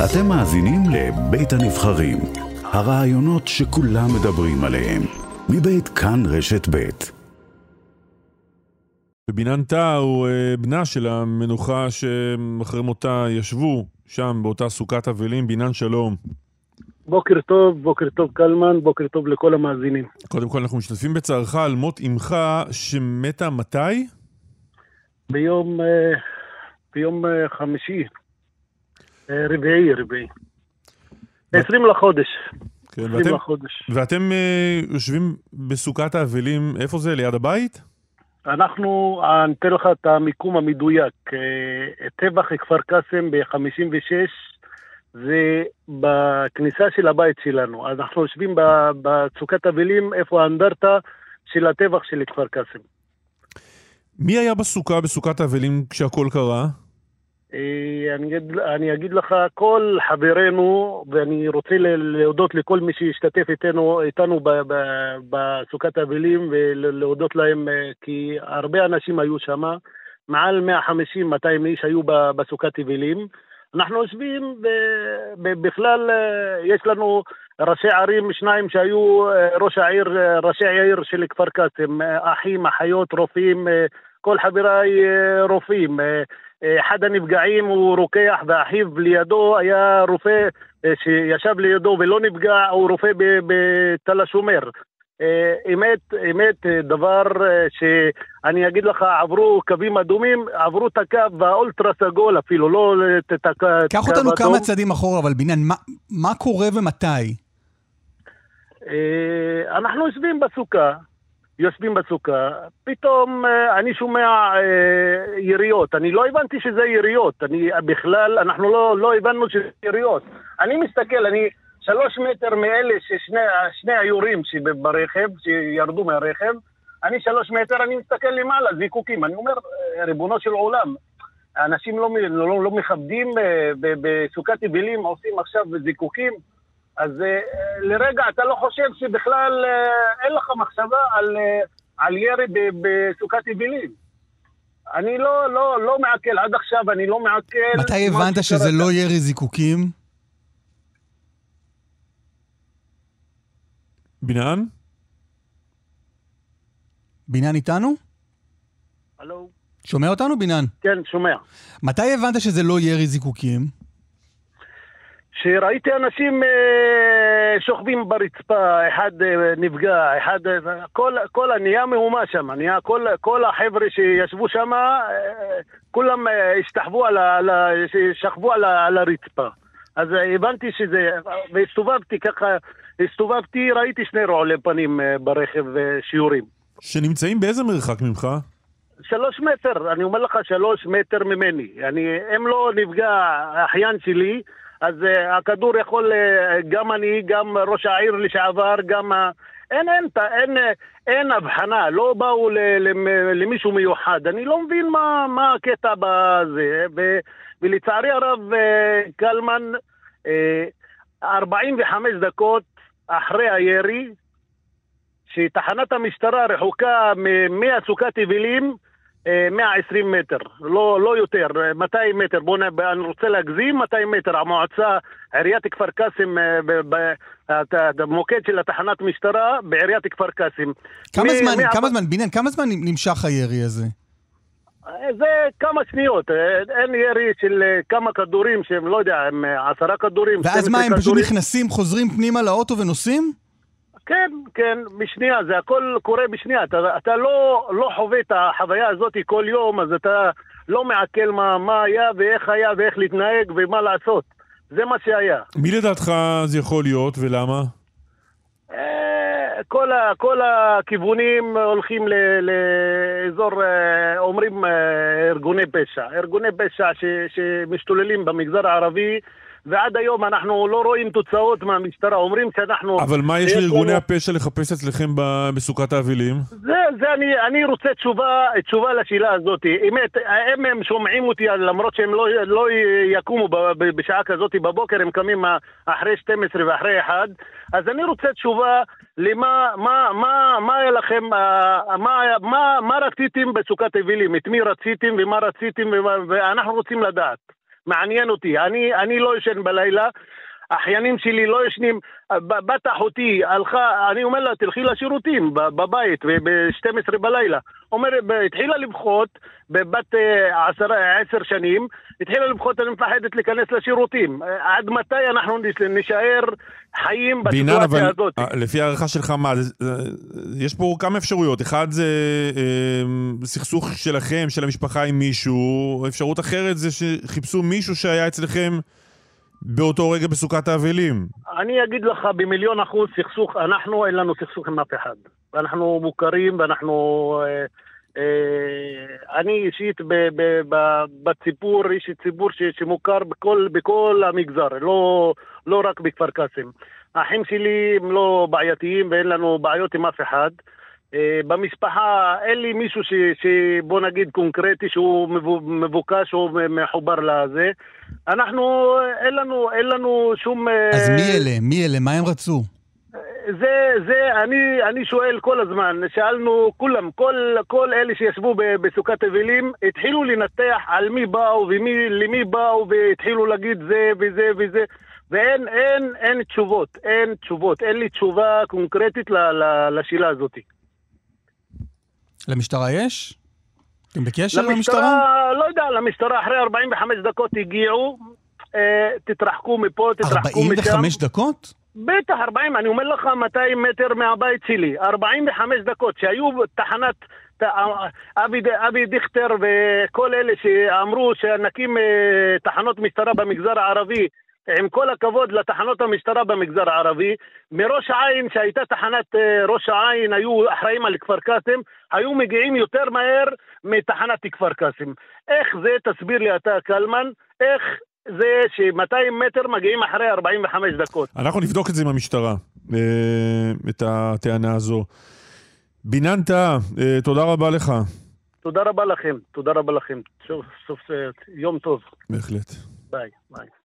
אתם מאזינים לבית הנבחרים, הרעיונות שכולם מדברים עליהם, מבית כאן רשת בית. ובינן טאה הוא אה, בנה של המנוחה שאחרי מותה ישבו שם באותה סוכת אבלים, בינן שלום. בוקר טוב, בוקר טוב קלמן, בוקר טוב לכל המאזינים. קודם כל אנחנו משתתפים בצערך על מות אמך שמתה מתי? ביום, אה, ביום אה, חמישי, רביעי, רביעי. 20 לחודש. כן, 20 ואתם, לחודש. ואתם אה, יושבים בסוכת האבלים, איפה זה? ליד הבית? אנחנו, אני אתן לך את המיקום המדויק. אה, טבח כפר קאסם ב-56 זה בכניסה של הבית שלנו. אנחנו יושבים בסוכת אבלים, איפה האנדרטה של הטבח של כפר קאסם. מי היה בסוכה, בסוכת האבלים, כשהכל קרה? אה, אני אגיד, לך, כל חברינו, ואני רוצה להודות לכל מי שהשתתף איתנו, איתנו בסוכת האבלים, ולהודות להם, אה, כי הרבה אנשים היו שם, מעל 150-200 איש היו בסוכת אבלים. אנחנו יושבים, ב- ב- בכלל אה, יש לנו ראשי ערים, שניים שהיו ראש העיר, ראשי העיר של כפר קאסם, אחים, אחיות, רופאים, כל חבריי רופאים. אחד הנפגעים הוא רוקח ואחיו לידו היה רופא אה, שישב לידו ולא נפגע, הוא רופא בתל השומר. אה, אמת, אמת, אה, דבר שאני אגיד לך, עברו קווים אדומים, עברו את הקו באולטרה סגול אפילו, לא את הקו קח אותנו אדום. כמה צעדים אחורה, אבל בניין, מה, מה קורה ומתי? אנחנו יושבים בסוכה, יושבים בסוכה, פתאום אה, אני שומע אה, יריות. אני לא הבנתי שזה יריות. אני בכלל, אנחנו לא, לא הבנו שזה יריות. אני מסתכל, אני שלוש מטר מאלה ששני שני היורים שברכב, שירדו מהרכב, אני שלוש מטר, אני מסתכל למעלה, זיקוקים. אני אומר, אה, ריבונו של עולם, אנשים לא, לא, לא מכבדים בסוכת אבלים, עושים עכשיו זיקוקים. אז אה, לרגע אתה לא חושב שבכלל אה, אין לך מחשבה על, אה, על ירי ב- בסוכת אבלים. אני לא, לא, לא מעכל, עד עכשיו אני לא מעכל... מתי הבנת שזה. לא ירי זיקוקים? בניין? בניין איתנו? הלו? שומע אותנו, בניין? כן, שומע. מתי הבנת שזה לא ירי זיקוקים? שראיתי אנשים אה, שוכבים ברצפה, אחד אה, נפגע, אחד... אה, כל, כל הנהיה מהומה שם, נהיה כל, כל החבר'ה שישבו שם, כולם השתחוו על ה... שכבו על, ה- על הרצפה. אז הבנתי שזה... והסתובבתי ככה, הסתובבתי, ראיתי שני רעולי פנים ברכב שיורים. שנמצאים באיזה מרחק ממך? שלוש מטר, אני אומר לך שלוש מטר ממני. אני, אם לא נפגע האחיין שלי, אז uh, הכדור יכול, uh, גם אני, גם ראש העיר לשעבר, גם... אין, אין, אין, אין, אין הבחנה, לא באו ל, למ, למישהו מיוחד. אני לא מבין מה, מה הקטע בזה. ו, ולצערי הרב, uh, קלמן, uh, 45 דקות אחרי הירי, שתחנת המשטרה רחוקה מ- מהסוכת אבלים אה, 120 מטר, לא, לא יותר, אה, 200 מטר, בוא נ... אני רוצה להגזים 200 מטר, המועצה, עיריית כפר קאסם, אה, ב- ב- הת- המוקד של התחנת משטרה בעיריית כפר קאסם. כמה מ- זמן, מה- כמה זמן, בניין, כמה זמן נמשך הירי הזה? אה, זה כמה שניות, אה, אין ירי של אה, כמה כדורים שהם, לא יודע, הם אה, עשרה כדורים, ואז 12 מה, הם פשוט כדורים. נכנסים, חוזרים פנימה לאוטו ונוסעים? כן, כן, בשנייה, זה הכל קורה בשנייה. אתה, אתה לא, לא חווה את החוויה הזאת כל יום, אז אתה לא מעכל מה, מה היה ואיך היה ואיך להתנהג ומה לעשות. זה מה שהיה. מי לדעתך זה יכול להיות ולמה? אה, כל, ה, כל הכיוונים הולכים ל, לאזור, אה, אומרים, אה, ארגוני פשע. ארגוני פשע ש, שמשתוללים במגזר הערבי, ועד היום אנחנו לא רואים תוצאות מהמשטרה. אומרים שאנחנו... אבל מה יש לארגוני הפשע לחפש אצלכם בסוכת האבלים? זה, זה אני, אני רוצה תשובה, תשובה לשאלה הזאת. אמת, האם הם שומעים אותי למרות שהם לא, לא יקומו בשעה כזאת בבוקר, הם קמים אחרי 12 ואחרי 1, אז אני רוצה תשובה למה מה, מה, מה היה לכם, אה, מה, מה, מה רציתם בסוכת אבלים, את מי רציתם ומה רציתם, ומה, ואנחנו רוצים לדעת. מעניין אותי. אני, אני לא ישן בלילה, האחיינים שלי לא ישנים, ב- בת אחותי הלכה, אני אומר לה, תלכי לשירותים בבית ב-12 בלילה. אומרת, התחילה לבכות, בבת אה, עשר שנים, התחילה לבכות, אני מפחדת להיכנס לשירותים. אה, עד מתי אנחנו נש- נישאר חיים בסיטואציה אבל הזאת? אה, לפי הערכה שלך, מה, יש פה כמה אפשרויות. אחד זה אה, סכסוך שלכם, של המשפחה עם מישהו, אפשרות אחרת זה שחיפשו מישהו שהיה אצלכם באותו רגע בסוכת האבלים. אני אגיד לך במיליון אחוז סכסוך, אנחנו אין לנו סכסוך עם אף אחד. אנחנו מוכרים ואנחנו... אה, אה, אני אישית ב, ב, ב, בציבור, איש ציבור ש, שמוכר בכל, בכל המגזר, לא, לא רק בכפר קאסם. האחים שלי הם לא בעייתיים ואין לנו בעיות עם אף אחד. אה, במשפחה אין לי מישהו ש, שבוא נגיד קונקרטי שהוא מבו- מבוקש או מחובר לזה. אנחנו, אין לנו, אין לנו שום... אה, אז מי אלה? מי אלה? מה הם רצו? זה, זה, אני, אני שואל כל הזמן, שאלנו כולם, כל, כל אלה שישבו בסוכת אבלים, התחילו לנתח על מי באו ולמי באו, והתחילו להגיד זה וזה וזה, ואין אין, אין תשובות, אין תשובות, אין לי תשובה קונקרטית ל, ל, לשאלה הזאת. למשטרה יש? אתם בקשר עם המשטרה? למשטרה, לא יודע, למשטרה אחרי 45 דקות הגיעו, אה, תתרחקו מפה, תתרחקו משם. 45 דקות? בטח, 40, אני אומר לך 200 מטר מהבית שלי, 45 דקות, שהיו תחנת, ת- אבי, אבי דיכטר וכל אלה שאמרו שנקים אה, תחנות משטרה במגזר הערבי, עם כל הכבוד לתחנות המשטרה במגזר הערבי, מראש העין, שהייתה תחנת אה, ראש העין, היו אחראים על כפר קאסם, היו מגיעים יותר מהר מתחנת כפר קאסם. איך זה, תסביר לי אתה, קלמן, איך זה ש-200 מטר מגיעים אחרי 45 דקות. אנחנו נבדוק את זה עם המשטרה, אה, את הטענה הזו. בינן טעה, אה, תודה רבה לך. תודה רבה לכם, תודה רבה לכם. סוף סוף יום טוב. בהחלט. ביי, ביי.